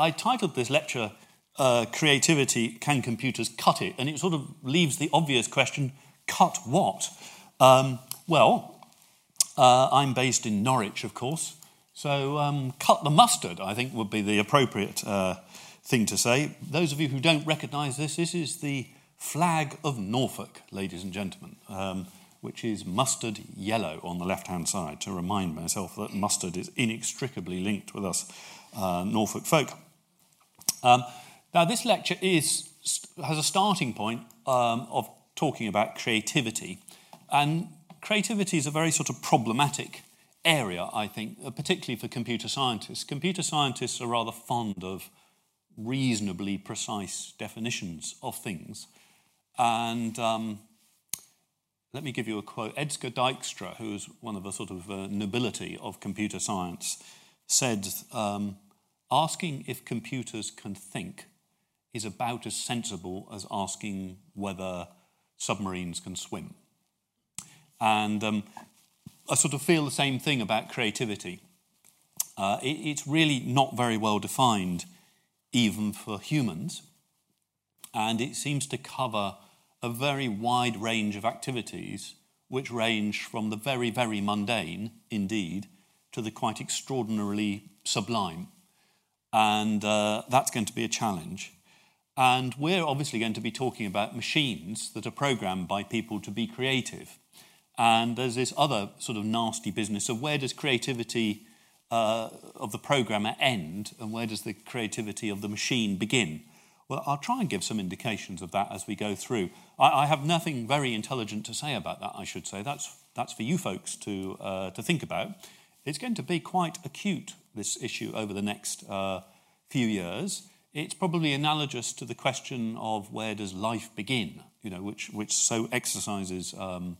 I titled this lecture uh, Creativity Can Computers Cut It? And it sort of leaves the obvious question cut what? Um, well, uh, I'm based in Norwich, of course, so um, cut the mustard, I think, would be the appropriate uh, thing to say. Those of you who don't recognise this, this is the flag of Norfolk, ladies and gentlemen. Um, which is mustard yellow on the left hand side, to remind myself that mustard is inextricably linked with us uh, Norfolk folk. Um, now, this lecture is, has a starting point um, of talking about creativity. And creativity is a very sort of problematic area, I think, uh, particularly for computer scientists. Computer scientists are rather fond of reasonably precise definitions of things. And um, let me give you a quote. Edsger Dijkstra, who is one of the sort of uh, nobility of computer science, said, um, asking if computers can think is about as sensible as asking whether submarines can swim. And um, I sort of feel the same thing about creativity. Uh, it, it's really not very well defined, even for humans. And it seems to cover a very wide range of activities, which range from the very, very mundane, indeed, to the quite extraordinarily sublime. And uh, that's going to be a challenge. And we're obviously going to be talking about machines that are programmed by people to be creative. And there's this other sort of nasty business of where does creativity uh, of the programmer end and where does the creativity of the machine begin? Well, I'll try and give some indications of that as we go through. I, I have nothing very intelligent to say about that, I should say. That's, that's for you folks to, uh, to think about. It's going to be quite acute, this issue, over the next uh, few years. It's probably analogous to the question of where does life begin, you know, which, which so exercises um,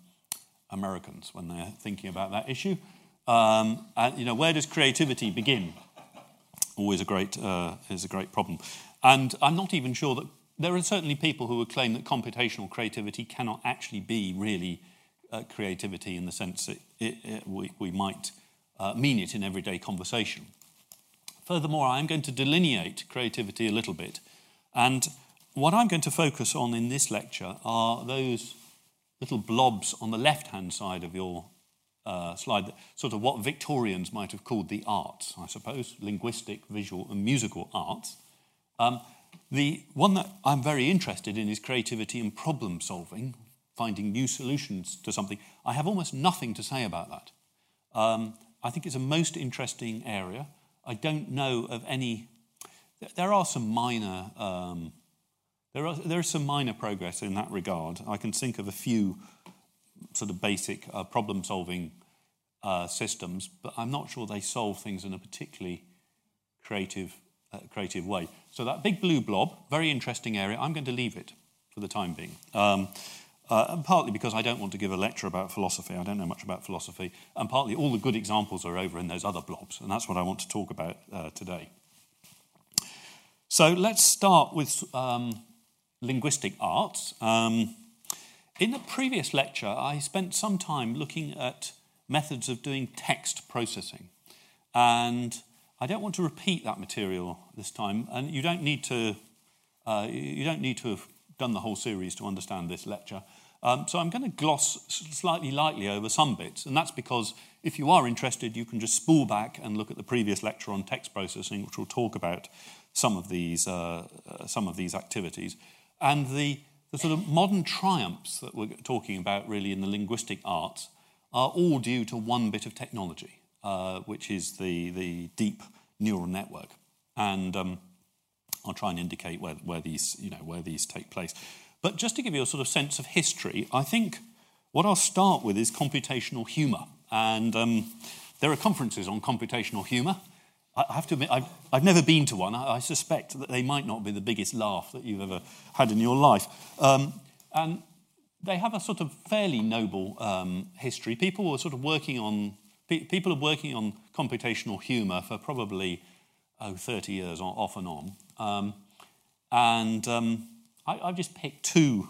Americans when they're thinking about that issue. Um, and, you know, where does creativity begin? Always a great, uh, is a great problem. And I'm not even sure that there are certainly people who would claim that computational creativity cannot actually be really uh, creativity in the sense that it, it, we, we, might uh, mean it in everyday conversation. Furthermore, I'm going to delineate creativity a little bit. And what I'm going to focus on in this lecture are those little blobs on the left hand side of your uh, slide, sort of what Victorians might have called the arts, I suppose, linguistic, visual, and musical arts. Um, the one that I'm very interested in is creativity and problem solving, finding new solutions to something. I have almost nothing to say about that. Um, I think it's a most interesting area. I don't know of any. There are some minor. Um, there, are, there is some minor progress in that regard. I can think of a few sort of basic uh, problem solving uh, systems, but I'm not sure they solve things in a particularly creative, uh, creative way. So that big blue blob, very interesting area. I'm going to leave it for the time being. Um, uh, partly because I don't want to give a lecture about philosophy. I don't know much about philosophy. And partly all the good examples are over in those other blobs. And that's what I want to talk about uh, today. So let's start with um, linguistic arts. Um, in the previous lecture, I spent some time looking at methods of doing text processing. And I don't want to repeat that material this time, and you don't need to, uh, you don't need to have done the whole series to understand this lecture. Um, so I'm going to gloss slightly lightly over some bits, and that's because if you are interested, you can just spool back and look at the previous lecture on text processing, which will talk about some of these, uh, uh, some of these activities. And the, the sort of modern triumphs that we're talking about really in the linguistic arts are all due to one bit of technology. Uh, which is the, the deep neural network. And um, I'll try and indicate where, where, these, you know, where these take place. But just to give you a sort of sense of history, I think what I'll start with is computational humour. And um, there are conferences on computational humour. I have to admit, I've, I've never been to one. I, I, suspect that they might not be the biggest laugh that you've ever had in your life. Um, and they have a sort of fairly noble um, history. People were sort of working on people are working on computational humour for probably oh, 30 years off and on. Um, and um, I, have just picked two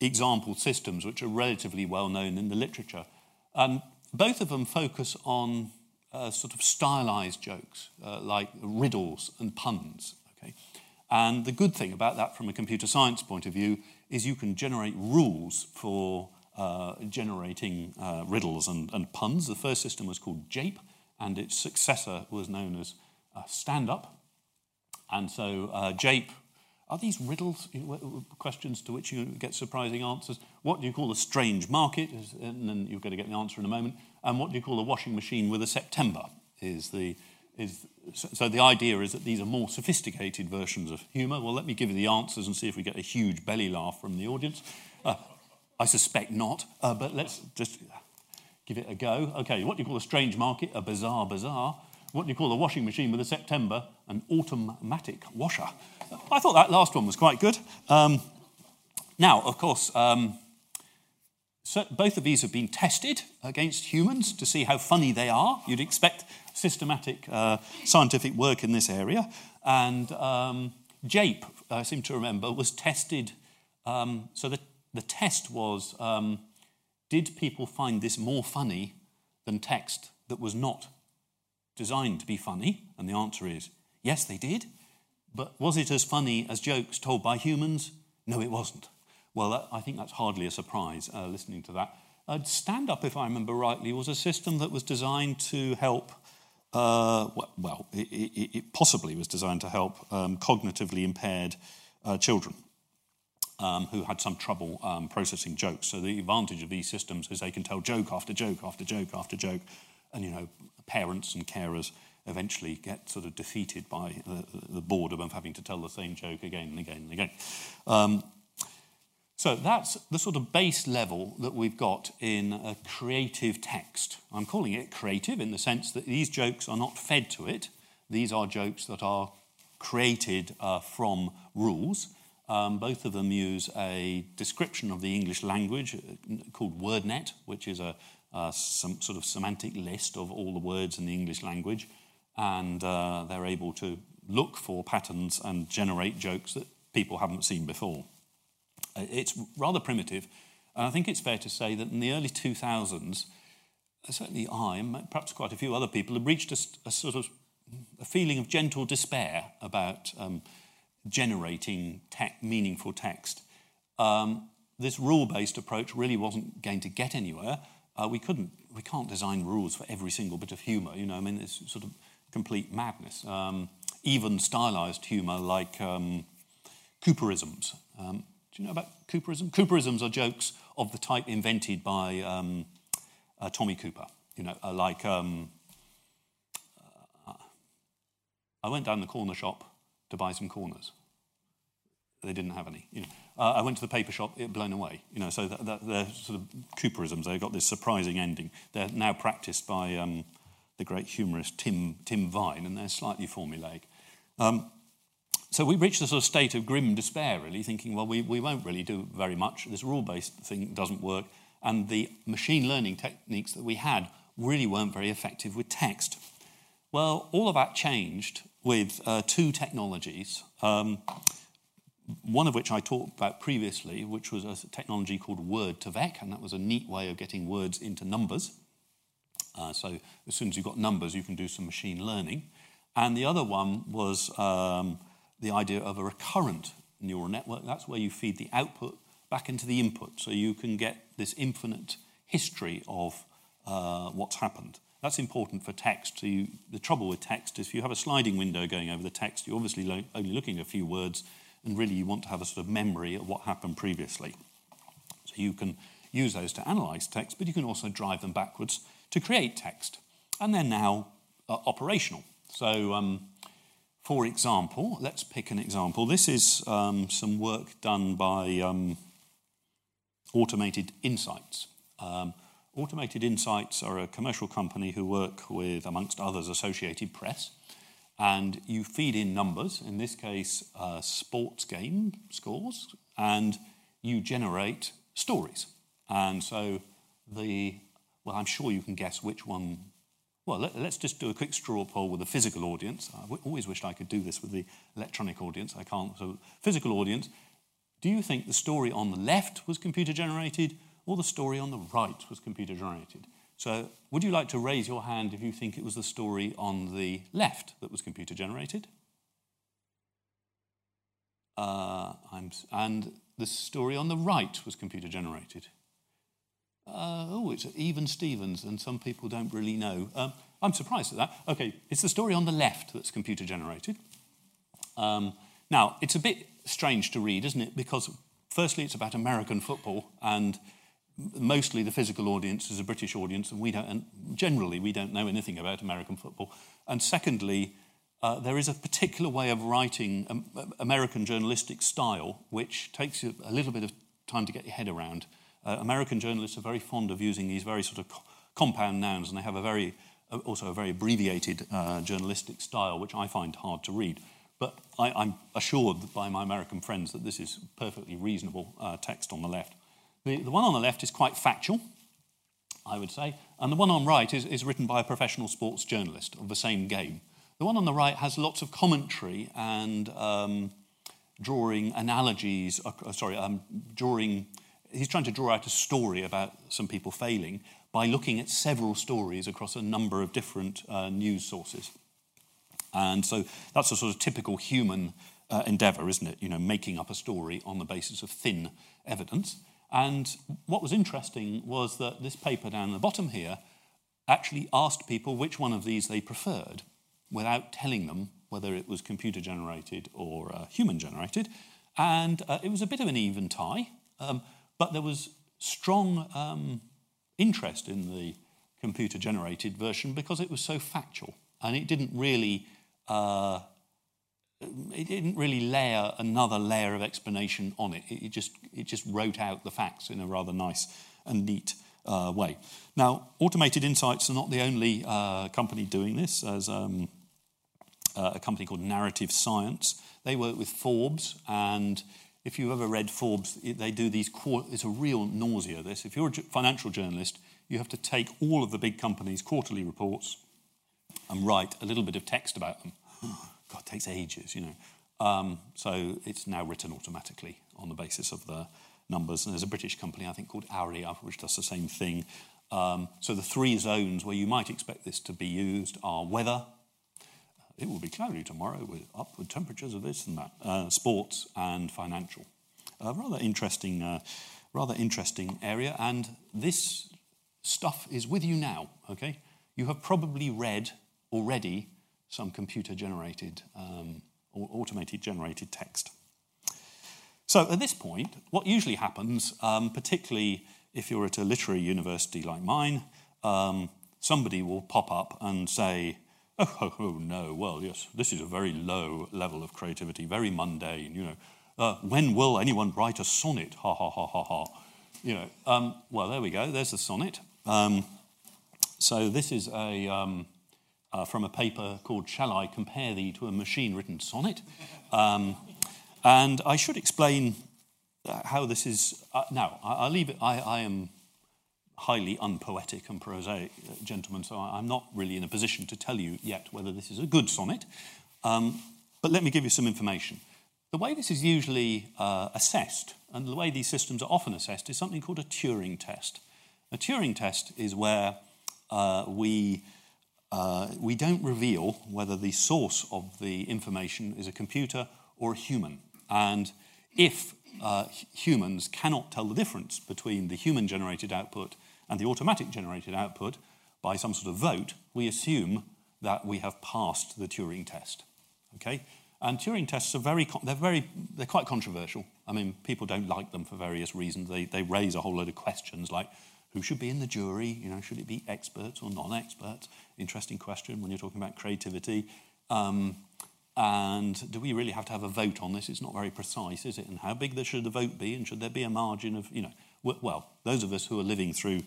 example systems which are relatively well known in the literature. Um, both of them focus on uh, sort of stylized jokes, uh, like riddles and puns. Okay? And the good thing about that from a computer science point of view is you can generate rules for uh, generating uh, riddles and, and, puns. The first system was called JAPE, and its successor was known as uh, Stand Up. And so uh, JAPE are these riddles, questions to which you get surprising answers? What do you call a strange market? And then you're going to get the answer in a moment. And what do you call a washing machine with a September? Is the, is, so the idea is that these are more sophisticated versions of humour. Well, let me give you the answers and see if we get a huge belly laugh from the audience. Uh, I suspect not, uh, but let's just give it a go. Okay, what do you call a strange market? A bizarre bazaar. What you call a washing machine with a September? An automatic washer. I thought that last one was quite good. Um, now, of course, um, so both of these have been tested against humans to see how funny they are. You'd expect systematic uh, scientific work in this area. And um, JAPE, I seem to remember, was tested. Um, so the, the test was um, did people find this more funny than text that was not designed to be funny? And the answer is yes, they did. But was it as funny as jokes told by humans? No, it wasn't. Well, that, I think that's hardly a surprise uh, listening to that. Uh, stand up, if I remember rightly, was a system that was designed to help. Uh, well, it, it, it, possibly was designed to help um, cognitively impaired uh, children um, who had some trouble um, processing jokes. So the advantage of these systems is they can tell joke after joke after joke after joke, and you know, parents and carers eventually get sort of defeated by the, the boredom of having to tell the same joke again and again and again. Um, so that's the sort of base level that we've got in a creative text. I'm calling it creative in the sense that these jokes are not fed to it. These are jokes that are created uh, from rules. Um, both of them use a description of the English language uh, called WordNet, which is a, a some sort of semantic list of all the words in the English language and uh, they're able to look for patterns and generate jokes that people haven't seen before. Uh, it's rather primitive, and I think it's fair to say that in the early 2000s, uh, certainly I, and perhaps quite a few other people, have reached a, a sort of a feeling of gentle despair about um, generating meaningful text. Um, this rule-based approach really wasn't going to get anywhere. Uh, we couldn't, we can't design rules for every single bit of humour. You know, I mean, it's sort of complete madness. Um, even stylized humor like um, Cooperisms. Um, do you know about Cooperism? Cooperisms are jokes of the type invented by um, uh, Tommy Cooper. You know, uh, like um, uh, I went down the corner shop to buy some corners. They didn't have any. You know, uh, I went to the paper shop, it blown away. You know, so that, that, they're sort of Cooperisms. They've got this surprising ending. They're now practiced by um, the great humorist Tim, Tim Vine, and they're slightly formulaic. Um, so we reached a sort of state of grim despair, really, thinking, well, we, we won't really do very much. This rule based thing doesn't work. And the machine learning techniques that we had really weren't very effective with text. Well, all of that changed with uh, two technologies, um, one of which I talked about previously, which was a technology called Word2Vec, and that was a neat way of getting words into numbers. Uh, so as soon as you've got numbers, you can do some machine learning. And the other one was um, the idea of a recurrent neural network. That's where you feed the output back into the input, so you can get this infinite history of uh, what's happened. That's important for text. So you, the trouble with text is if you have a sliding window going over the text, you're obviously lo- only looking at a few words, and really you want to have a sort of memory of what happened previously. So you can use those to analyze text, but you can also drive them backwards to create text. And they're now uh, operational. So, um, for example, let's pick an example. This is um, some work done by um, Automated Insights. Um, Automated Insights are a commercial company who work with, amongst others, Associated Press. And you feed in numbers, in this case, uh, sports game scores, and you generate stories. And so the well, I'm sure you can guess which one. Well, let, us just do a quick straw poll with the physical audience. I always wished I could do this with the electronic audience. I can't. So, physical audience, do you think the story on the left was computer generated or the story on the right was computer generated? So, would you like to raise your hand if you think it was the story on the left that was computer generated? Uh, and the story on the right was computer generated. Uh, oh, it's even Stevens, and some people don't really know. Um, I'm surprised at that. Okay, it's the story on the left that's computer generated. Um, now, it's a bit strange to read, isn't it? Because, firstly, it's about American football, and mostly the physical audience is a British audience, and we don't, and generally, we don't know anything about American football. And secondly, uh, there is a particular way of writing um, American journalistic style which takes you a little bit of time to get your head around. Uh, American journalists are very fond of using these very sort of co- compound nouns, and they have a very, uh, also a very abbreviated uh, journalistic style, which I find hard to read. But I, am assured by my American friends that this is perfectly reasonable uh, text on the left. The, the, one on the left is quite factual, I would say, and the one on right is, is written by a professional sports journalist of the same game. The one on the right has lots of commentary and um, drawing analogies, uh, sorry, um, drawing, he's trying to draw out a story about some people failing by looking at several stories across a number of different uh, news sources. And so that's a sort of typical human uh, endeavor, isn't it? You know, making up a story on the basis of thin evidence. And what was interesting was that this paper down the bottom here actually asked people which one of these they preferred without telling them whether it was computer generated or uh, human generated. And uh, it was a bit of an even tie, um, but there was strong um, interest in the computer generated version because it was so factual and it didn't really uh, it didn't really layer another layer of explanation on it. It, just, it just wrote out the facts in a rather nice and neat uh, way. Now, Automated Insights are not the only uh, company doing this, as um, uh, a company called Narrative Science. They work with Forbes, and if you've ever read Forbes, they do these, it's a real nausea, this. If you're a financial journalist, you have to take all of the big companies' quarterly reports and write a little bit of text about them. God, it takes ages, you know. Um, so it's now written automatically on the basis of the numbers. And there's a British company, I think, called Arria, which does the same thing. Um, so the three zones where you might expect this to be used are weather. It will be cloudy tomorrow with upward temperatures of this and that. Uh, sports and financial. A rather interesting, uh, rather interesting area. And this stuff is with you now. Okay, you have probably read already some computer generated um, or automated generated text. So at this point, what usually happens, um, particularly if you're at a literary university like mine, um, somebody will pop up and say, oh, oh, oh, no, well, yes, this is a very low level of creativity, very mundane, you know. Uh, when will anyone write a sonnet? Ha, ha, ha, ha, ha. You know, um, well, there we go, there's the sonnet. Um, so this is a, um, uh, from a paper called Shall I Compare Thee to a Machine Written Sonnet? Um, and I should explain uh, how this is. Uh, now, I, will leave it. I, I, am highly unpoetic and prosaic uh, gentleman, so I, am not really in a position to tell you yet whether this is a good sonnet. Um, but let me give you some information. The way this is usually uh, assessed, and the way these systems are often assessed, is something called a Turing test. A Turing test is where uh, we uh, we don't reveal whether the source of the information is a computer or a human. And if uh, humans cannot tell the difference between the human generated output and the automatic generated output by some sort of vote, we assume that we have passed the Turing test. Okay? And Turing tests are very, they're very, they're quite controversial. I mean, people don't like them for various reasons. They, they raise a whole load of questions like, who should be in the jury? You know, should it be experts or non-experts? Interesting question when you're talking about creativity. Um, and do we really have to have a vote on this? It's not very precise, is it? And how big should the vote be? And should there be a margin of, you know, well, those of us who are living through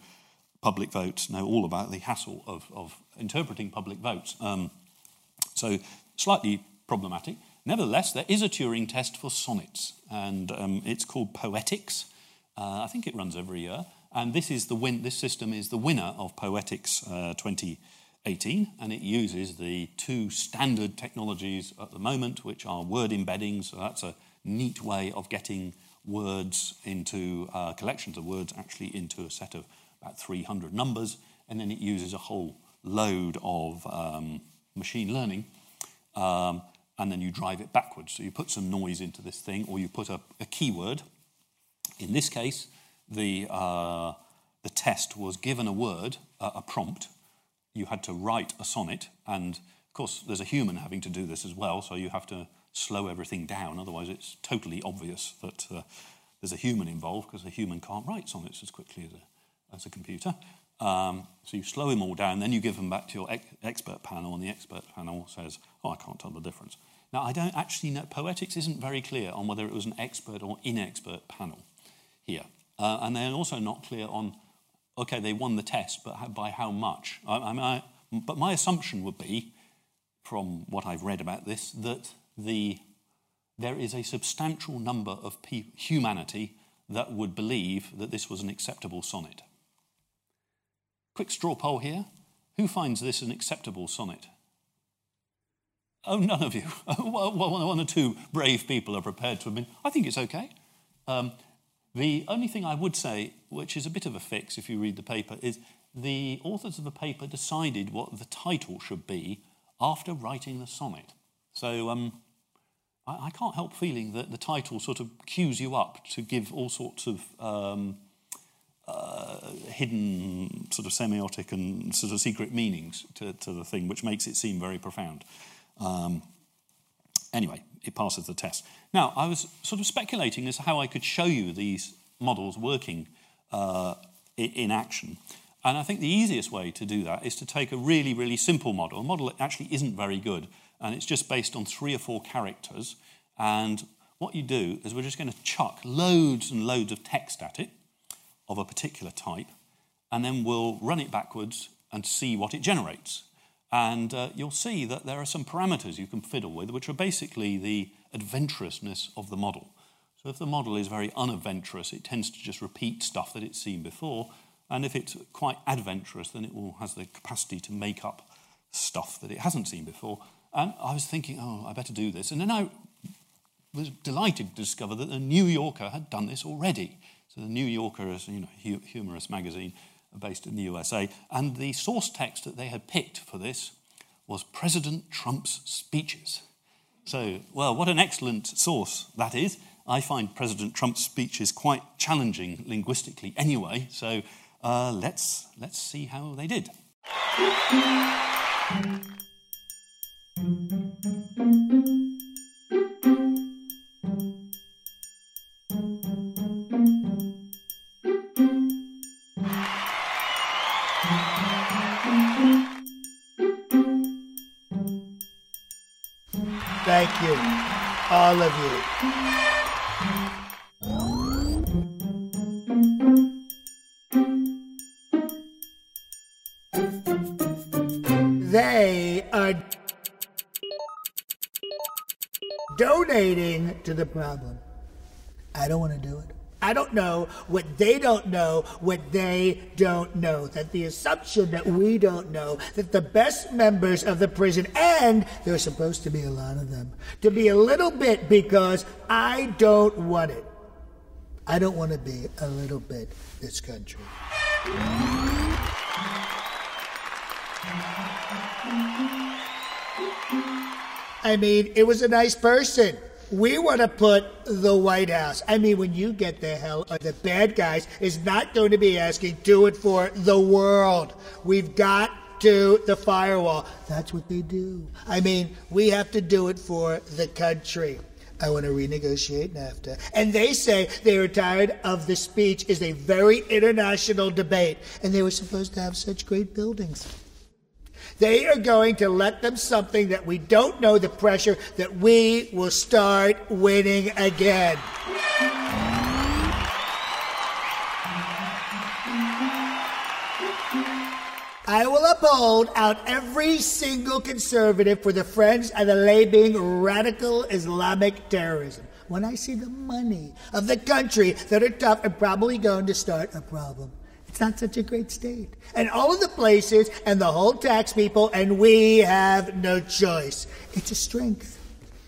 public votes know all about the hassle of, of interpreting public votes. Um, so slightly problematic. Nevertheless, there is a Turing test for sonnets, and um, it's called PoetiX. Uh, I think it runs every year. And this, is the win- this system is the winner of PoetiX uh, 2018, and it uses the two standard technologies at the moment, which are word embeddings. So that's a neat way of getting words into uh, collections of words, actually into a set of about 300 numbers. and then it uses a whole load of um, machine learning, um, and then you drive it backwards. So you put some noise into this thing, or you put a, a keyword. In this case, the, uh, the test was given a word, uh, a prompt. You had to write a sonnet, and of course, there's a human having to do this as well, so you have to slow everything down. Otherwise, it's totally obvious that uh, there's a human involved because a human can't write sonnets as quickly as a, as a computer. Um, so you slow them all down, then you give them back to your ex- expert panel, and the expert panel says, "Oh, I can't tell the difference." Now, I don't actually know. PoetiX isn't very clear on whether it was an expert or inexpert panel here, uh, and they're also not clear on. Okay, they won the test, but by how much? I, I I, but my assumption would be, from what I've read about this, that the there is a substantial number of pe- humanity that would believe that this was an acceptable sonnet. Quick straw poll here. Who finds this an acceptable sonnet? Oh, none of you. One or two brave people are prepared to admit, I think it's okay. Um, the only thing I would say, which is a bit of a fix if you read the paper, is the authors of the paper decided what the title should be after writing the sonnet. So um, I, I, can't help feeling that the title sort of cues you up to give all sorts of um, uh, hidden sort of semiotic and sort of secret meanings to, to the thing, which makes it seem very profound. Um, anyway, it passes the test. Now, I was sort of speculating as to how I could show you these models working uh, in action. And I think the easiest way to do that is to take a really, really simple model, a model that actually isn't very good, and it's just based on three or four characters. And what you do is we're just going to chuck loads and loads of text at it of a particular type, and then we'll run it backwards and see what it generates. And uh, you'll see that there are some parameters you can fiddle with, which are basically the adventurousness of the model. So if the model is very unadventurous, it tends to just repeat stuff that it's seen before. And if it's quite adventurous, then it will has the capacity to make up stuff that it hasn't seen before. And I was thinking, oh, I better do this. And then I was delighted to discover that the New Yorker had done this already. So the New Yorker is, you know, humorous magazine based in the USA, and the source text that they had picked for this was President Trump's speeches. So, well, what an excellent source that is. I find President Trump's speeches quite challenging linguistically anyway, so uh, let's, let's see how they did. You, all of you. They are donating to the problem. I don't want to do it. I don't know what they don't know, what they don't know. That the assumption that we don't know, that the best members of the prison, and there's supposed to be a lot of them, to be a little bit because I don't want it. I don't want to be a little bit this country. I mean, it was a nice person. We want to put the White House. I mean, when you get the hell, the bad guys is not going to be asking, do it for the world. We've got to the firewall. That's what they do. I mean, we have to do it for the country. I want to renegotiate NAFTA. And they say they are tired of the speech is a very international debate. And they were supposed to have such great buildings. They are going to let them something that we don't know the pressure that we will start winning again. I will uphold out every single conservative for the friends of the labing radical Islamic terrorism. When I see the money of the country that are tough and probably going to start a problem. It's not such a great state. And all of the places and the whole tax people, and we have no choice. It's a strength.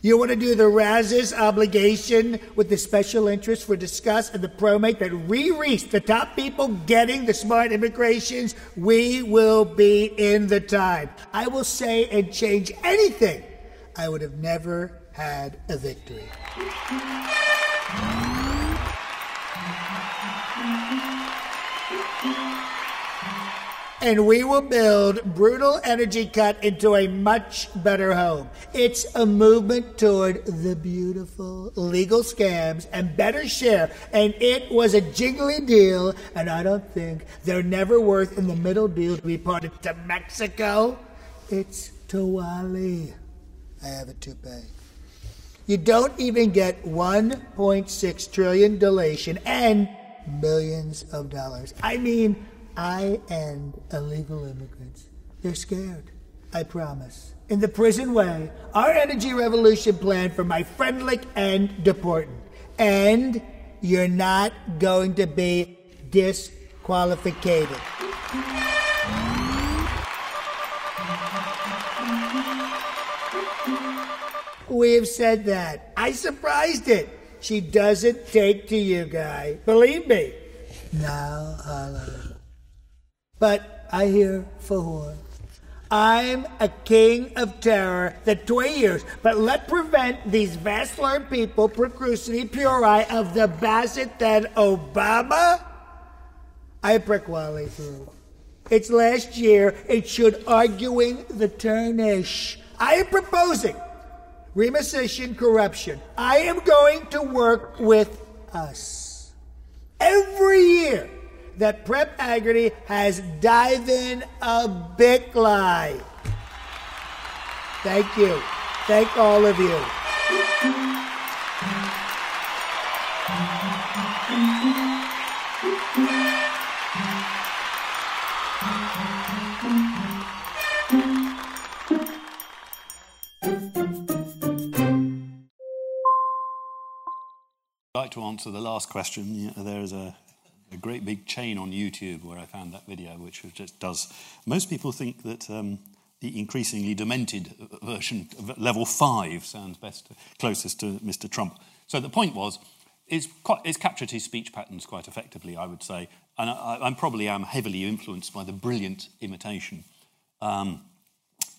You want to do the Raz's obligation with the special interest for Disqus and the ProMate that we reach the top people getting the smart immigrations? We will be in the time. I will say and change anything. I would have never had a victory. And we will build brutal energy cut into a much better home. It's a movement toward the beautiful legal scams and better share. And it was a jiggly deal, and I don't think they're never worth in the middle deal to be parted to Mexico. It's Tawali. I have a toupee. You don't even get 1.6 trillion dilation and millions of dollars. I mean, I end illegal immigrants. They're scared. I promise. In the prison way, our energy revolution plan for my friendly and deportant. And you're not going to be disqualified. We've said that. I surprised it. She doesn't take to you, guy. Believe me. Now, holla. Uh, but I hear for I'm a king of terror that 20 years, but let prevent these vast learned people precrucity puri of the Bassett that Obama. I prick Wally through. It's last year, it should arguing the turnish. I am proposing remissation corruption. I am going to work with us. Every year, that Prep Agony has dived in a big lie. Thank you. Thank all of you. I'd to answer the last question. There is a a great big chain on YouTube where I found that video, which just does. Most people think that um, the increasingly demented version level five sounds best, closest to Mr. Trump. So the point was, it's, quite, it's captured his speech patterns quite effectively, I would say, and I, I probably am heavily influenced by the brilliant imitation. Um,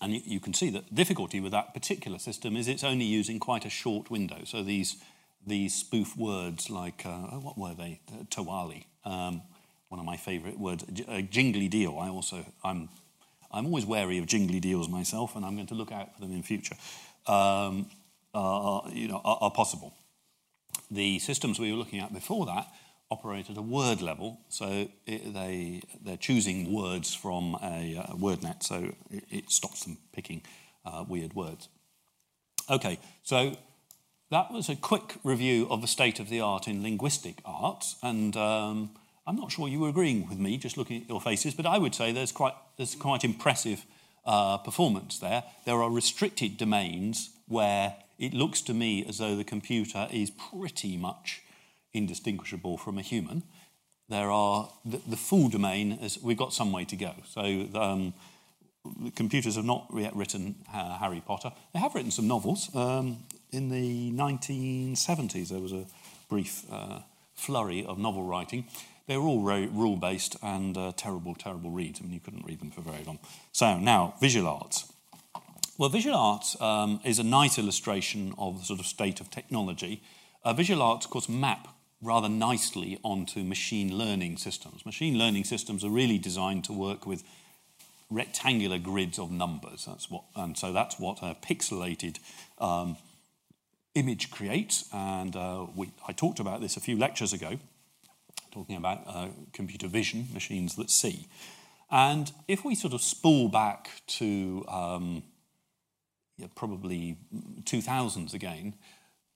and you, you, can see that difficulty with that particular system is it's only using quite a short window. So these these spoof words like uh, oh, what were they? Uh, Tawali, um, one of my favourite words, a jingly deal. I also, I'm, I'm always wary of jingly deals myself, and I'm going to look out for them in future. Um, are, you know, are, are, possible. The systems we were looking at before that operate at a word level, so it, they they're choosing words from a, a word net, so it, it, stops them picking uh, weird words. Okay, so that was a quick review of the state of the art in linguistic arts, and um, I'm not sure you were agreeing with me just looking at your faces, but I would say there's quite, there's quite impressive uh, performance there. There are restricted domains where it looks to me as though the computer is pretty much indistinguishable from a human. There are the, the full domain, is, we've got some way to go. So um, computers have not yet written uh, Harry Potter. They have written some novels. Um, in the 1970s, there was a brief uh, flurry of novel writing. They were all rule based and uh, terrible, terrible reads. I mean, you couldn't read them for very long. So, now, visual arts. Well, visual arts um, is a nice illustration of the sort of state of technology. Uh, visual arts, of course, map rather nicely onto machine learning systems. Machine learning systems are really designed to work with rectangular grids of numbers. That's what, and so that's what a pixelated um, image creates. And uh, we, I talked about this a few lectures ago, talking about uh, computer vision, machines that see. And if we sort of spool back to um, yeah, probably 2000s again,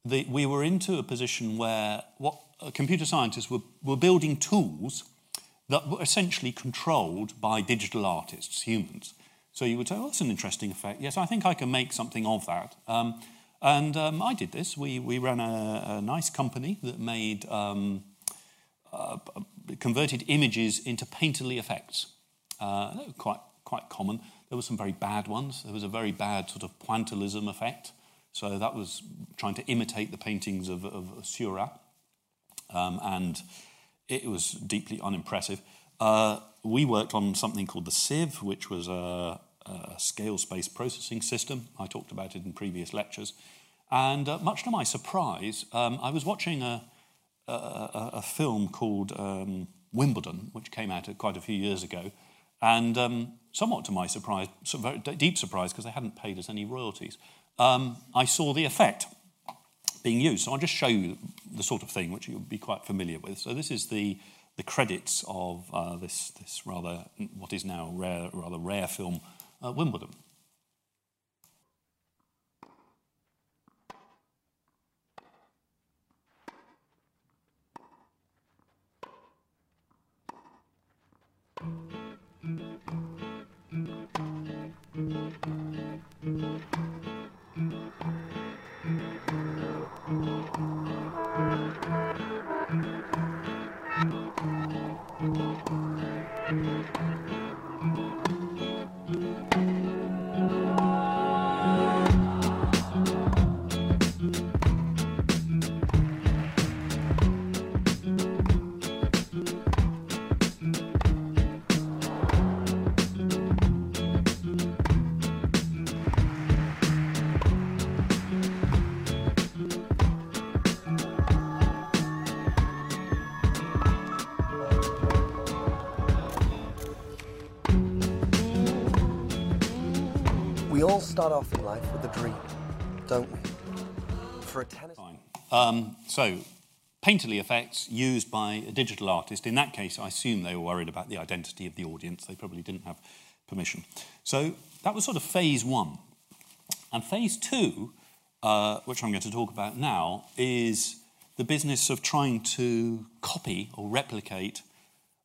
the, we were into a position where what uh, computer scientists were, were building tools that were essentially controlled by digital artists, humans. So you would say, oh, that's an interesting effect. Yes, I think I can make something of that. Um, and um, I did this. We, we ran a, a nice company that made um, uh, converted images into painterly effects. Uh, quite, quite common. There were some very bad ones. There was a very bad sort of pointillism effect. So that was trying to imitate the paintings of, of Seurat, um, and it was deeply unimpressive. Uh, we worked on something called the Sieve, which was a, a scale space processing system. I talked about it in previous lectures. And uh, much to my surprise, um, I was watching a, a, a film called um, Wimbledon, which came out quite a few years ago. And um, somewhat to my surprise, so very deep surprise, because they hadn't paid us any royalties, um, I saw the effect being used. So I'll just show you the sort of thing which you'll be quite familiar with. So this is the, the credits of uh, this, this rather, what is now rare, rather rare film, uh, Wimbledon. All start off in life with a dream, don't we? For a tennis. Um, so, painterly effects used by a digital artist. In that case, I assume they were worried about the identity of the audience. They probably didn't have permission. So, that was sort of phase one. And phase two, uh, which I'm going to talk about now, is the business of trying to copy or replicate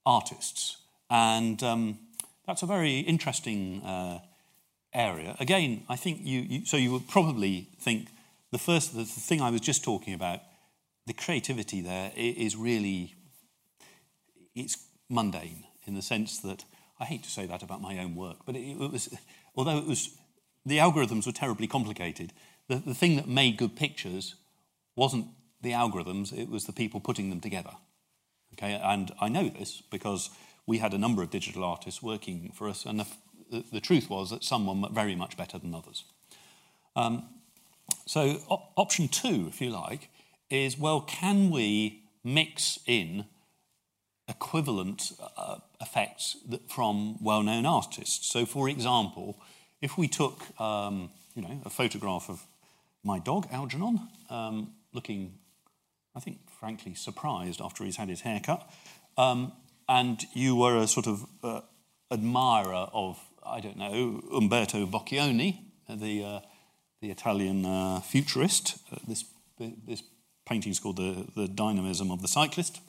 artists. And um, that's a very interesting uh, area. Again, I think you, you, so you would probably think the first, the thing I was just talking about, the creativity there is really, it's mundane in the sense that, I hate to say that about my own work, but it, it was, although it was, the algorithms were terribly complicated, the, the thing that made good pictures wasn't the algorithms, it was the people putting them together. Okay, and I know this because we had a number of digital artists working for us, and the, the, the truth was that some were very much better than others. Um, so, op- option two, if you like, is well, can we mix in equivalent uh, effects from well known artists? So, for example, if we took um, you know, a photograph of my dog, Algernon, um, looking, I think, frankly, surprised after he's had his hair cut, um, and you were a sort of uh, admirer of, I don't know, Umberto Boccioni, the, uh, the Italian uh, futurist. Uh, this, this painting is called the, the Dynamism of the Cyclist.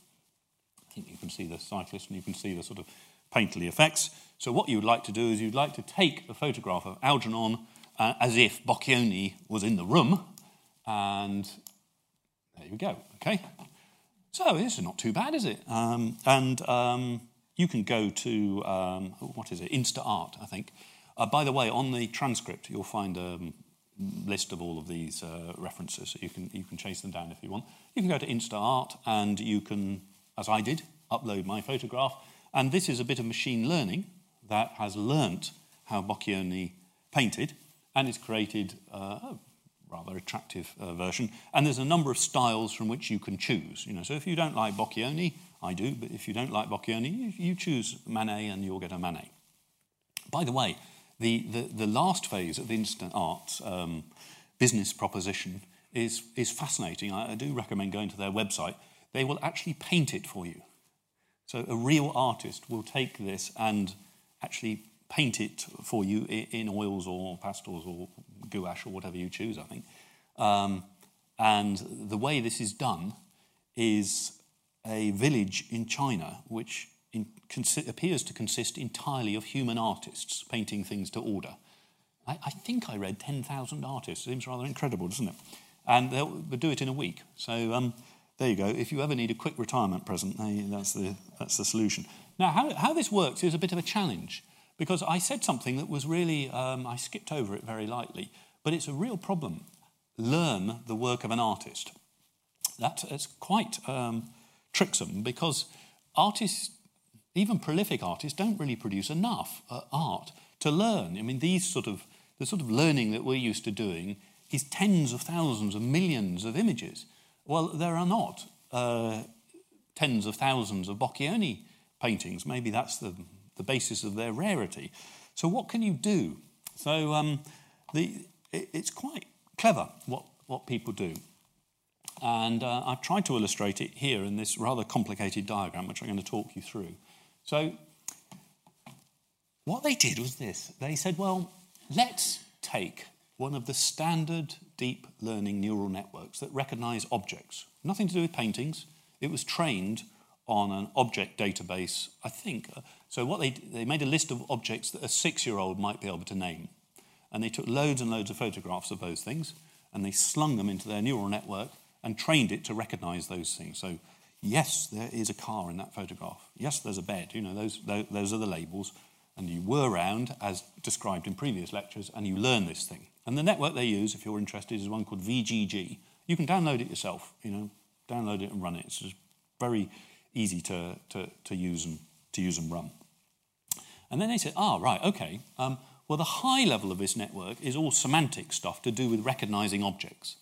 I think you can see the cyclist and you can see the sort of painterly effects. So what you would like to do is you'd like to take a photograph of Algernon uh, as if Boccioni was in the room, and there you go, okay? So this is not too bad, is it? Um, and um, you can go to, um, what is it, InstaArt, I think. Uh, by the way, on the transcript, you'll find a list of all of these uh, references, you can, you can chase them down if you want. You can go to InstaArt and you can, as I did, upload my photograph. And this is a bit of machine learning that has learnt how Boccioni painted and it's created uh, a rather attractive uh, version. And there's a number of styles from which you can choose. You know, so if you don't like Boccioni, I do, but if you don't like Boccioni, you choose Manet and you'll get a Manet. By the way, the, the, the last phase of InstaArt's um, business proposition is, is fascinating. I, I do recommend going to their website. They will actually paint it for you. So a real artist will take this and actually paint it for you in oils or pastels or gouache or whatever you choose, I think. Um, and the way this is done is a village in China which in, appears to consist entirely of human artists painting things to order. I, I think I read 10,000 artists. It Seems rather incredible, doesn't it? And they'll, they'll do it in a week. So um, there you go. If you ever need a quick retirement present, that's the, that's the solution. Now, how, how this works is a bit of a challenge because I said something that was really, um, I skipped over it very lightly, but it's a real problem. learn the work of an artist. That is quite um, tricksome because artists, even prolific artists, don't really produce enough uh, art to learn. I mean, these sort of the sort of learning that we're used to doing is tens of thousands of millions of images. Well, there are not uh, tens of thousands of Boccioni paintings. Maybe that's the, the basis of their rarity. So, what can you do? So, um, the, it, it's quite clever what, what people do. And uh, I've tried to illustrate it here in this rather complicated diagram, which I'm going to talk you through. So, what they did was this they said, well, let's take one of the standard deep learning neural networks that recognize objects, nothing to do with paintings. It was trained on an object database, I think. So, what they, they made a list of objects that a six year old might be able to name. And they took loads and loads of photographs of those things and they slung them into their neural network and trained it to recognize those things. So, yes, there is a car in that photograph. Yes, there's a bed. You know, those, those are the labels. And you were around, as described in previous lectures, and you learn this thing. And the network they use, if you're interested, is one called VGG. You can download it yourself, you know, download it and run it. It's very easy to, to, to, use, and, to use and run. And then they said, ah, right, okay. Um, well, the high level of this network is all semantic stuff to do with recognizing objects.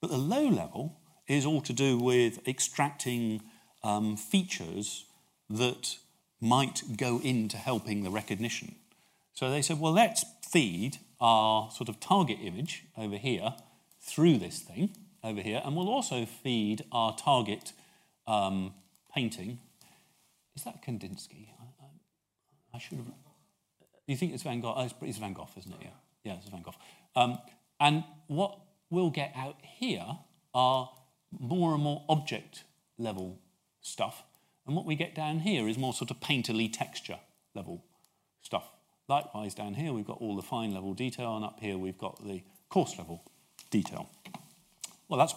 But the low level is all to do with extracting um, features that might go into helping the recognition. So they said, well, let's feed our sort of target image over here through this thing over here, and we'll also feed our target um, painting. Is that Kandinsky? I, I, I, should have. Do you think it's Van Gogh? Oh, it's, it's, Van Gogh, isn't it? Yeah, yeah, it's Van Gogh. Um, and what we'll get out here are more and more object level stuff. And what we get down here is more sort of painterly texture level stuff. Likewise, down here we've got all the fine level detail, and up here we've got the coarse level detail. Well, that's,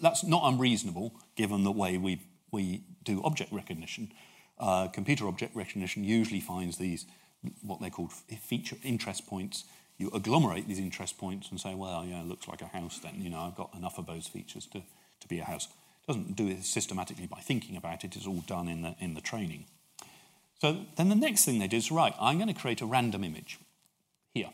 that's not unreasonable given the way we, we do object recognition. Uh, computer object recognition usually finds these, what they're called feature interest points. You agglomerate these interest points and say, well, yeah, it looks like a house then. You know, I've got enough of those features to be a house. It doesn't do it systematically by thinking about it, it's all done in the, in the training. So then the next thing they did is, right, I'm going to create a random image here.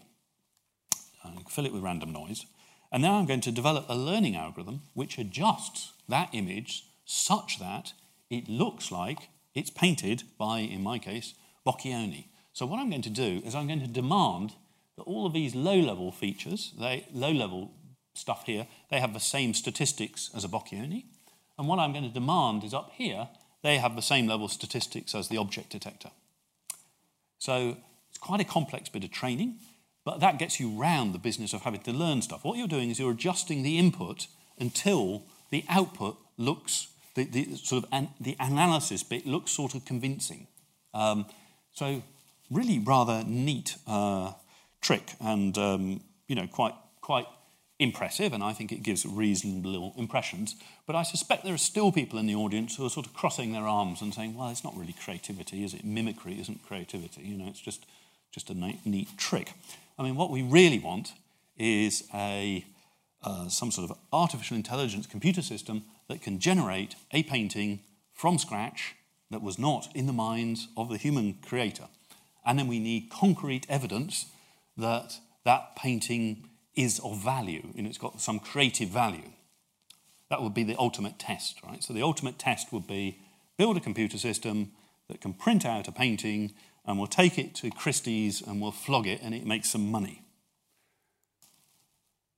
I fill it with random noise. And now I'm going to develop a learning algorithm which adjusts that image such that it looks like it's painted by, in my case, Boccioni. So what I'm going to do is I'm going to demand that all of these low-level features, they, low-level stuff here, they have the same statistics as a Boccioni. And what I'm going to demand is up here, they have the same level of statistics as the object detector. So it's quite a complex bit of training, but that gets you round the business of having to learn stuff. What you're doing is you're adjusting the input until the output looks, the, the sort of an, the analysis bit looks sort of convincing. Um, so really rather neat uh, trick and um, you know quite quite impressive, and I think it gives reasonable impressions. But I suspect there are still people in the audience who are sort of crossing their arms and saying, well, it's not really creativity, is it? Mimicry isn't creativity. You know, it's just, just a neat, neat trick. I mean, what we really want is a, uh, some sort of artificial intelligence computer system that can generate a painting from scratch that was not in the minds of the human creator. And then we need concrete evidence that that painting is of value, and it's got some creative value. That would be the ultimate test, right? So the ultimate test would be build a computer system that can print out a painting and we'll take it to Christie's and we'll flog it and it makes some money.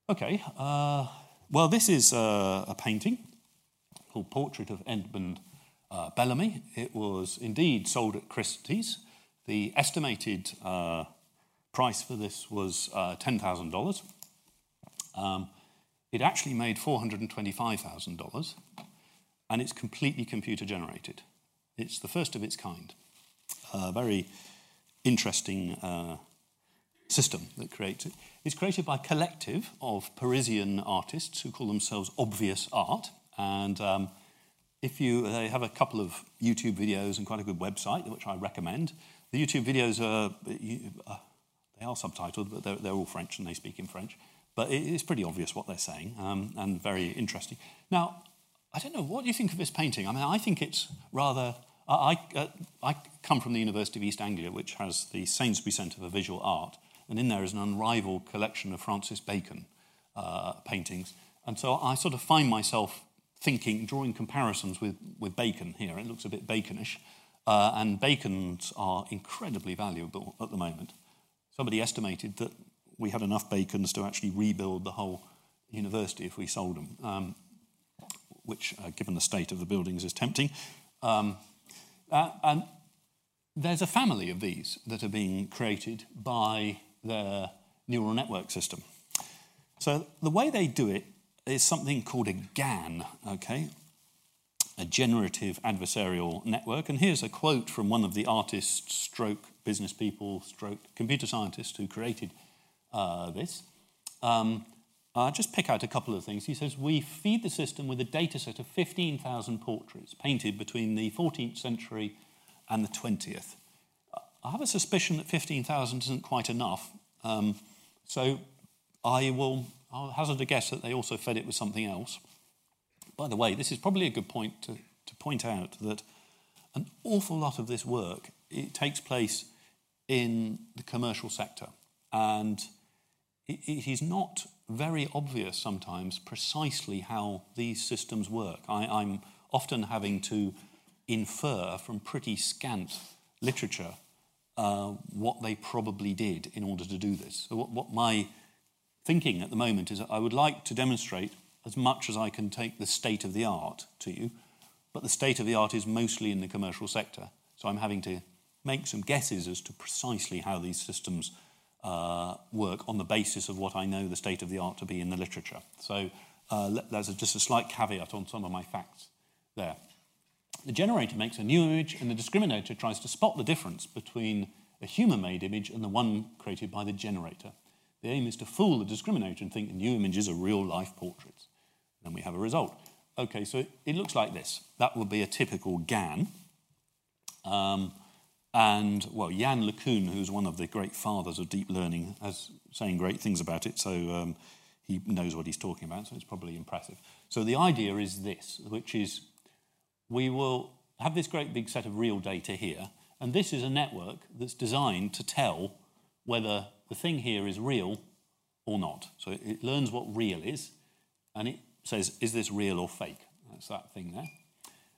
Okay, uh, well, this is uh, a painting called Portrait of Edmund uh, Belamy. It was indeed sold at Christie's. The estimated uh, price for this was uh, $10,000. Um, it actually made $425,000 and it's completely computer generated. It's the first of its kind. A very interesting uh, system that creates it. It's created by a collective of Parisian artists who call themselves Obvious Art. And um, if you, they have a couple of YouTube videos and quite a good website, which I recommend. The YouTube videos are, uh, they are subtitled, but they're, they're all French and they speak in French. But it, it's pretty obvious what they're saying um, and very interesting. Now, I don't know, what do you think of this painting? I mean, I think it's rather. I, uh, I come from the University of East Anglia, which has the Sainsbury Centre for Visual Art, and in there is an unrivaled collection of Francis Bacon uh, paintings. And so I sort of find myself thinking, drawing comparisons with, with Bacon here. It looks a bit Baconish. Uh, and Bacons are incredibly valuable at the moment. Somebody estimated that we had enough Bacons to actually rebuild the whole university if we sold them, um, which, uh, given the state of the buildings, is tempting. Um, uh, and there's a family of these that are being created by their neural network system. So the way they do it is something called a GAN, okay? A generative adversarial network. And here's a quote from one of the artists, stroke business people, stroke computer scientists who created uh, this. Um, I'll just pick out a couple of things. He says, We feed the system with a data set of 15,000 portraits painted between the 14th century and the 20th. I have a suspicion that 15,000 isn't quite enough. Um, so I will I'll hazard a guess that they also fed it with something else. By the way, this is probably a good point to, to point out that an awful lot of this work it takes place in the commercial sector. And it, is not very obvious sometimes precisely how these systems work. I, I'm often having to infer from pretty scant literature uh, what they probably did in order to do this. So, what, what my thinking at the moment is I would like to demonstrate as much as I can take the state of the art to you, but the state of the art is mostly in the commercial sector. So I'm having to make some guesses as to precisely how these systems uh, work on the basis of what I know the state of the art to be in the literature. So uh, a, just a slight caveat on some of my facts there. The generator makes a new image, and the discriminator tries to spot the difference between a human made image and the one created by the generator. The aim is to fool the discriminator and think the new images are real life portraits. Then we have a result. Okay, so it looks like this. That would be a typical GAN. Um, and, well, Yann LeCun, who's one of the great fathers of deep learning, has saying great things about it, so um, he knows what he's talking about, so it's probably impressive. So the idea is this, which is we will have this great big set of real data here, and this is a network that's designed to tell whether the thing here is real or not. So it learns what real is, and it says, is this real or fake? That's that thing there.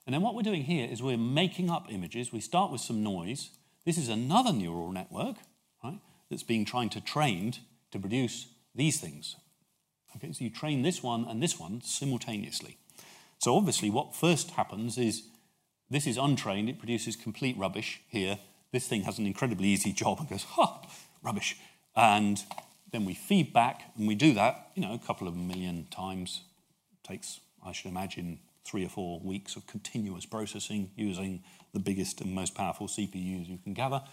And then what we're doing here is we're making up images. We start with some noise. This is another neural network, right, that's being trying to trained to produce these things. Okay, so you train this one and this one simultaneously. So obviously what first happens is this is untrained, it produces complete rubbish here. This thing has an incredibly easy job and goes, ha, rubbish. And then we feed back, and we do that, you know, a couple of million times. Takes, I should imagine, three or four weeks of continuous processing using the biggest and most powerful CPUs you can gather.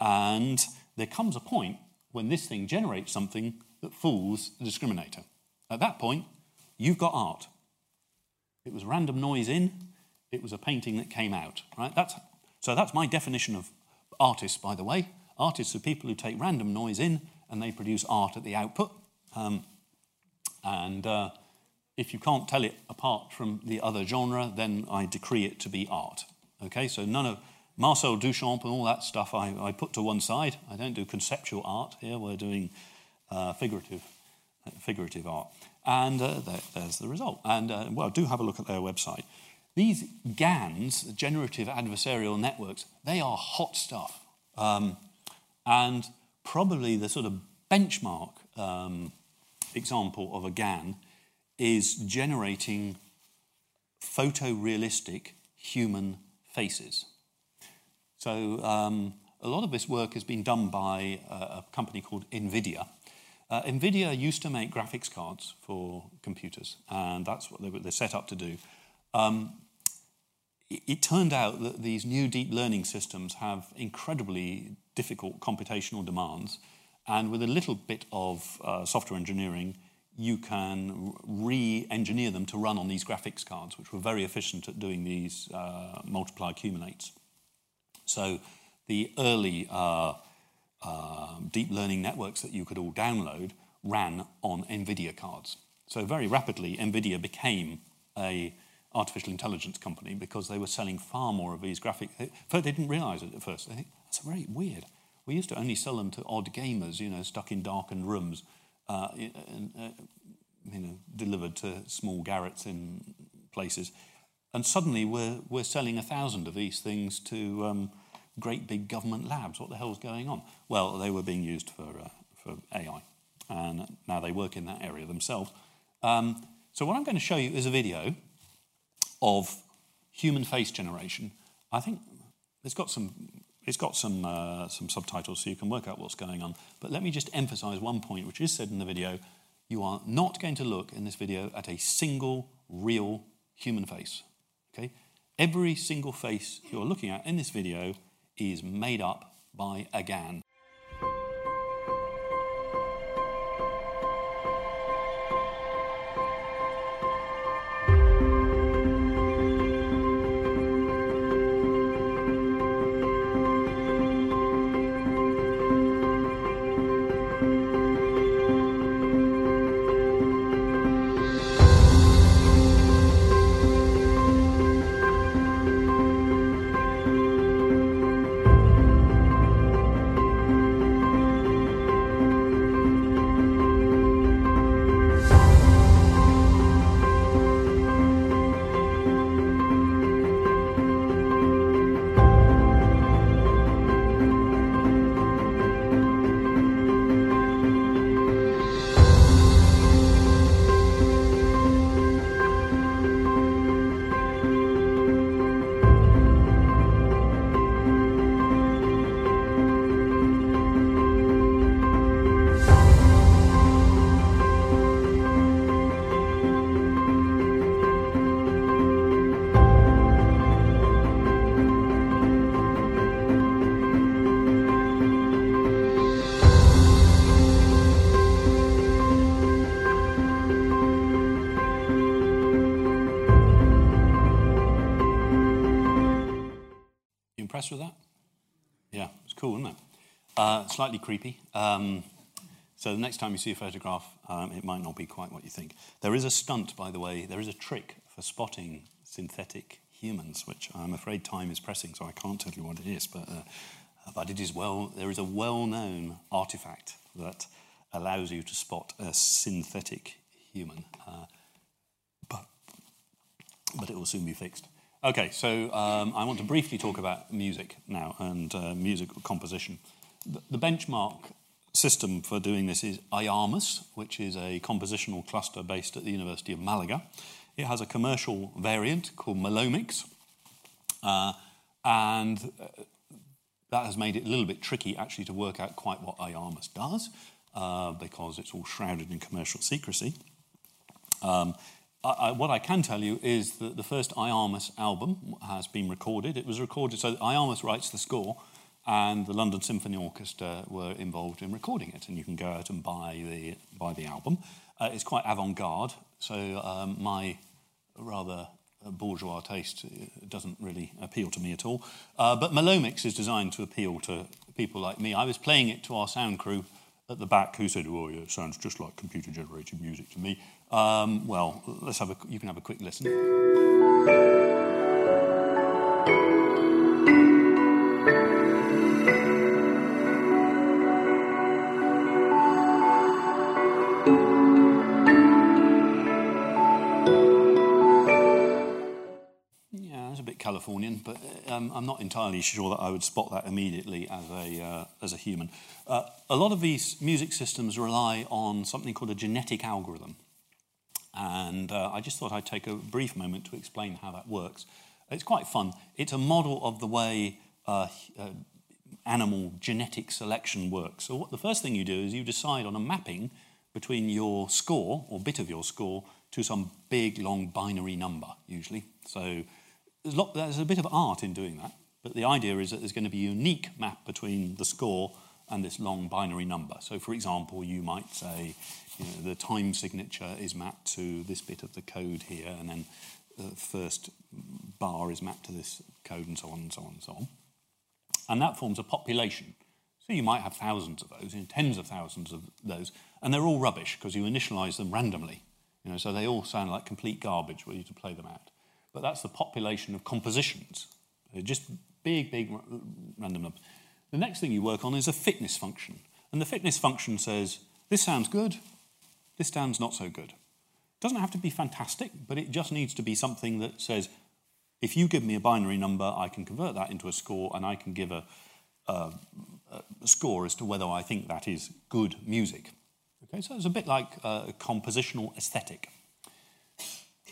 And there comes a point when this thing generates something that fools the discriminator. At that point, you've got art. It was random noise in, it was a painting that came out, right? That's, so that's my definition of artists, by the way. Artists are people who take random noise in and they produce art at the output. Um, and uh, if you can't tell it apart from the other genre, then I decree it to be art. Okay, so none of Marcel Duchamp and all that stuff I, I put to one side. I don't do conceptual art here. We're doing uh, figurative, uh, figurative art. And uh, there, there's the result. And uh, well, do have a look at their website. These GANs, generative adversarial networks, they are hot stuff. Um, and probably the sort of benchmark um, example of a GAN is generating photorealistic human faces. So um, a lot of this work has been done by a, a company called NVIDIA. Uh, NVIDIA used to make graphics cards for computers, and that's what they were set up to do. Um, it, it turned out that these new deep learning systems have incredibly difficult computational demands. And with a little bit of uh, software engineering, you can re engineer them to run on these graphics cards, which were very efficient at doing these uh, multiply accumulates. So the early uh, uh, deep learning networks that you could all download ran on NVIDIA cards. So very rapidly, NVIDIA became a artificial intelligence company because they were selling far more of these graphic. They didn't realize it at first. They think that's very weird. We used to only sell them to odd gamers, you know, stuck in darkened rooms, uh, and, uh, you know, delivered to small garrets in places. And suddenly we're, we're selling a thousand of these things to um, great big government labs. What the hell's going on? Well, they were being used for, uh, for AI, and now they work in that area themselves. Um, so, what I'm going to show you is a video of human face generation. I think it's got some, it's got some, uh, some subtitles so you can work out what's going on. But let me just emphasize one point, which is said in the video. You are not going to look in this video at a single real human face. Okay? Every single face you're looking at in this video is made up by a GAN. Impressed with that? Yeah, it's cool, isn't it? Uh, slightly creepy. Um, so the next time you see a photograph, um, it might not be quite what you think. There is a stunt, by the way. There is a trick for spotting synthetic humans, which I'm afraid time is pressing, so I can't tell you what it is. But, uh, but it is well. There is a well-known artifact that allows you to spot a synthetic human, uh, but but it will soon be fixed. Okay, so um, I want to briefly talk about music now and uh, music composition. The, the, benchmark system for doing this is IAMUS, which is a compositional cluster based at the University of Malaga. It has a commercial variant called Melomics, uh, and uh, that has made it a little bit tricky actually to work out quite what IAMUS does uh, because it's all shrouded in commercial secrecy. Um, I, what I can tell you is that the first IAMUS album has been recorded. It was recorded, so IAMUS writes the score, and the London Symphony Orchestra were involved in recording it. And you can go out and buy the, buy the album. Uh, it's quite avant garde, so um, my rather bourgeois taste doesn't really appeal to me at all. Uh, but Melomics is designed to appeal to people like me. I was playing it to our sound crew at the back who said, oh, yeah, it sounds just like computer generated music to me. Um, well, let's have a, you can have a quick listen. But um, I'm not entirely sure that I would spot that immediately as a, uh, as a human. Uh, a lot of these music systems rely on something called a genetic algorithm. And uh, I just thought I'd take a brief moment to explain how that works. It's quite fun. It's a model of the way uh, uh, animal genetic selection works. So, what the first thing you do is you decide on a mapping between your score or bit of your score to some big long binary number, usually. So, there's, a bit of art in doing that, but the idea is that there's going to be a unique map between the score and this long binary number. So, for example, you might say you know, the time signature is mapped to this bit of the code here, and then the first bar is mapped to this code, and so on and so on and so on. And that forms a population. So you might have thousands of those, you know, tens of thousands of those, and they're all rubbish because you initialize them randomly. You know, so they all sound like complete garbage were you to play them out. But that's the population of compositions. They're just big, big random numbers. The next thing you work on is a fitness function. And the fitness function says, this sounds good, this sounds not so good. It doesn't have to be fantastic, but it just needs to be something that says, if you give me a binary number, I can convert that into a score and I can give a, a, a score as to whether I think that is good music. Okay, so it's a bit like a compositional aesthetic.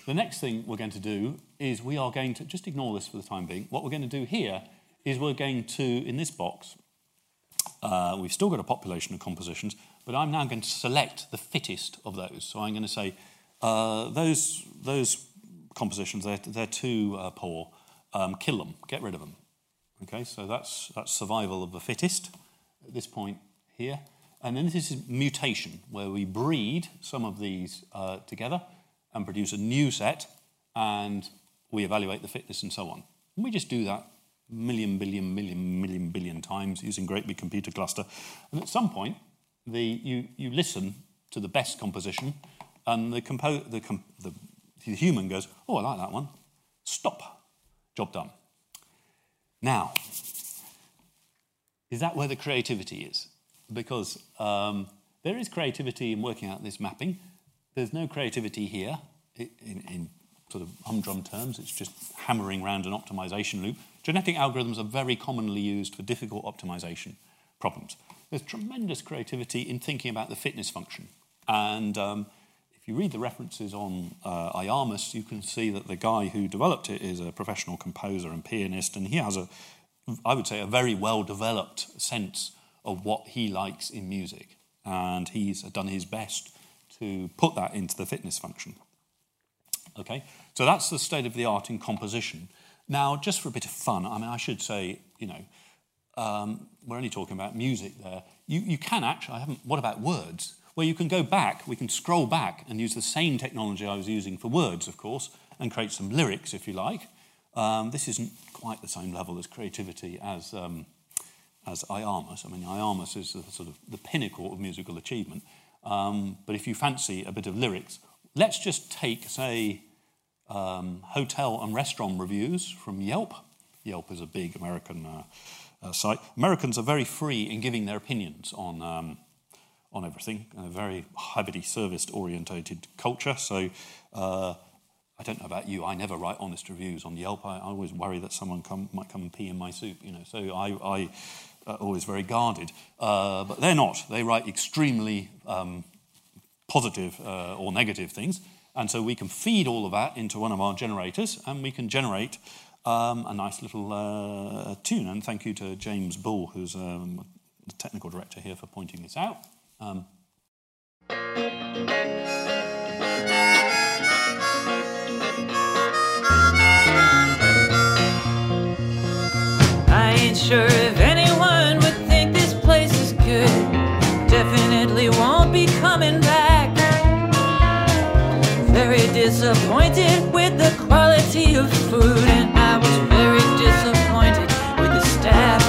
The next thing we're going to do is we are going to, just ignore this for the time being, what we're going to do here is we're going to, in this box, uh, we've still got a population of compositions, but I'm now going to select the fittest of those. So I'm going to say, uh, those, those compositions, they're, they're too uh, poor, um, kill them, get rid of them. Okay, so that's, that's survival of the fittest at this point here. And then this is mutation, where we breed some of these uh, together and produce a new set, and we evaluate the fitness and so on. And we just do that million, billion, million, million, billion times using great big computer cluster. And at some point, the, you, you listen to the best composition, and the, compo- the, com- the, the human goes, Oh, I like that one. Stop. Job done. Now, is that where the creativity is? Because um, there is creativity in working out this mapping. There's no creativity here in, in sort of humdrum terms. It's just hammering around an optimization loop. Genetic algorithms are very commonly used for difficult optimization problems. There's tremendous creativity in thinking about the fitness function. And um, if you read the references on uh, IAMUS, you can see that the guy who developed it is a professional composer and pianist, and he has a, I would say, a very well developed sense of what he likes in music. And he's done his best to put that into the fitness function. Okay, so that's the state of the art in composition. Now, just for a bit of fun, I mean, I should say, you know, um, we're only talking about music there. You, you can actually, I haven't, what about words? Well, you can go back, we can scroll back and use the same technology I was using for words, of course, and create some lyrics, if you like. Um, this isn't quite the same level as creativity as, um, as IAMUS. I mean, IAMUS is the, sort of the pinnacle of musical achievement. Um, but if you fancy a bit of lyrics, let's just take, say, um, hotel and restaurant reviews from Yelp. Yelp is a big American uh, uh, site. Americans are very free in giving their opinions on, um, on everything, a very heavily service orientated culture. So uh, I don't know about you, I never write honest reviews on Yelp. I, I always worry that someone come, might come and pee in my soup, you know. So I, I uh, always very guarded. Uh, but they're not. They write extremely um, positive uh, or negative things. And so we can feed all of that into one of our generators and we can generate um, a nice little uh, tune. And thank you to James Bull, who's um, the technical director here, for pointing this out. Food, and I was very disappointed with the staff.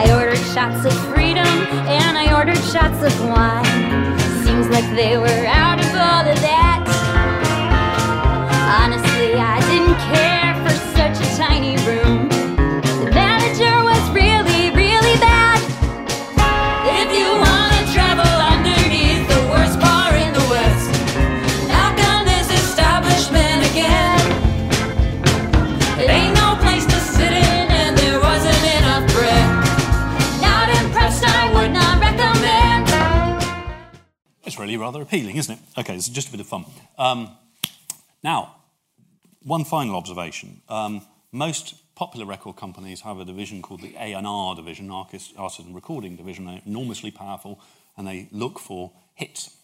I ordered shots of freedom and I ordered shots of wine. Seems like they were rather appealing, isn't it? Okay, it's just a bit of fun. Um, now, one final observation. Um, most popular record companies have a division called the A&R division, Artist, Artist and Recording Division. They're enormously powerful, and they look for hits.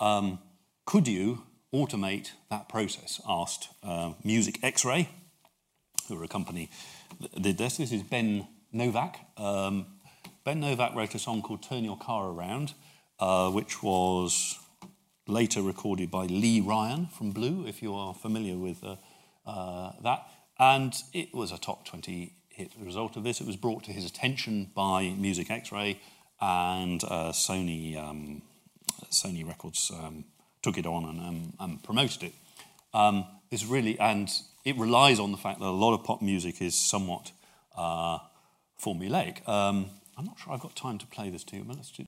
Um, could you automate that process? Asked uh, Music X-Ray, who are a company that did this. This is Ben Novak. Um, ben Novak wrote a song called Turn Your Car Around, uh, which was later recorded by Lee Ryan from Blue, if you are familiar with uh, uh, that. And it was a top 20 hit. Result of this, it was brought to his attention by Music X-Ray and uh, Sony, um, Sony Records um, took it on and, um, and promoted it. Um, it's really, and it relies on the fact that a lot of pop music is somewhat uh, formulaic. Um, I'm not sure I've got time to play this to you, but let's do.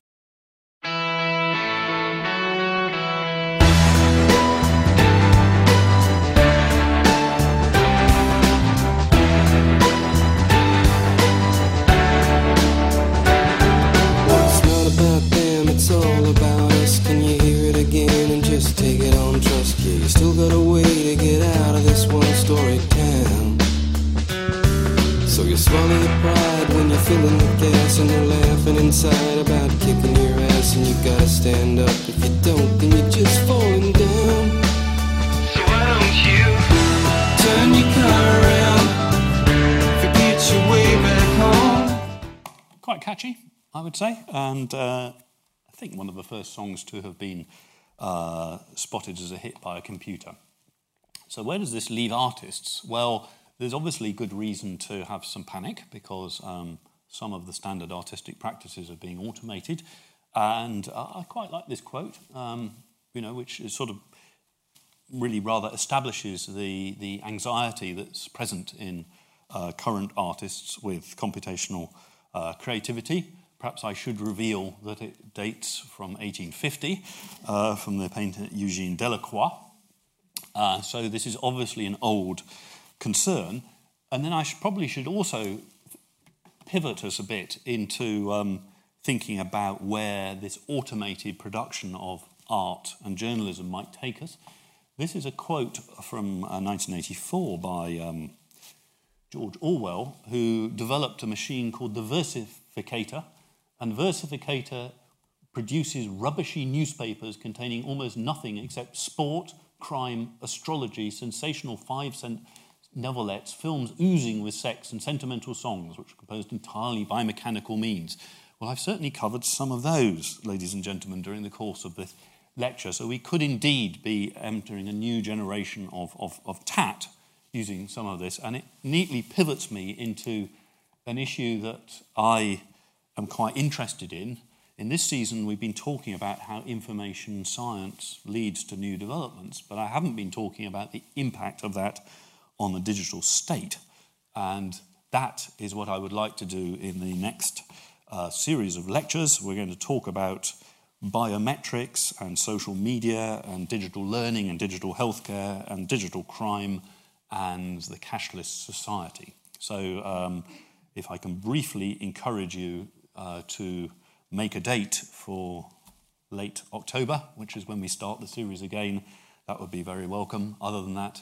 And you're laughing inside about kicking your ass. And you gotta stand up. If you don't, then you're just falling down. So why don't you turn your car around? Forget your way back home. quite catchy, I would say, and uh, I think one of the first songs to have been uh, spotted as a hit by a computer. So, where does this leave artists? Well, there's obviously good reason to have some panic because um, some of the standard artistic practices are being automated, and uh, I quite like this quote, um, you know, which is sort of really rather establishes the, the anxiety that's present in uh, current artists with computational uh, creativity. Perhaps I should reveal that it dates from 1850 uh, from the painter Eugene Delacroix. Uh, so this is obviously an old concern. And then I should, probably should also pivot us a bit into um, thinking about where this automated production of art and journalism might take us. This is a quote from uh, 1984 by um, George Orwell, who developed a machine called the Versificator. And Versificator produces rubbishy newspapers containing almost nothing except sport, crime, astrology, sensational five cent novelettes, films oozing with sex, and sentimental songs, which are composed entirely by mechanical means. Well, I've certainly covered some of those, ladies and gentlemen, during the course of this lecture. So we could indeed be entering a new generation of, of, of tat using some of this. And it neatly pivots me into an issue that I am quite interested in. In this season, we've been talking about how information science leads to new developments, but I haven't been talking about the impact of that on the digital state. And that is what I would like to do in the next uh, series of lectures. We're going to talk about biometrics and social media and digital learning and digital healthcare and digital crime and the cashless society. So, um, if I can briefly encourage you uh, to make a date for late October, which is when we start the series again, that would be very welcome. Other than that,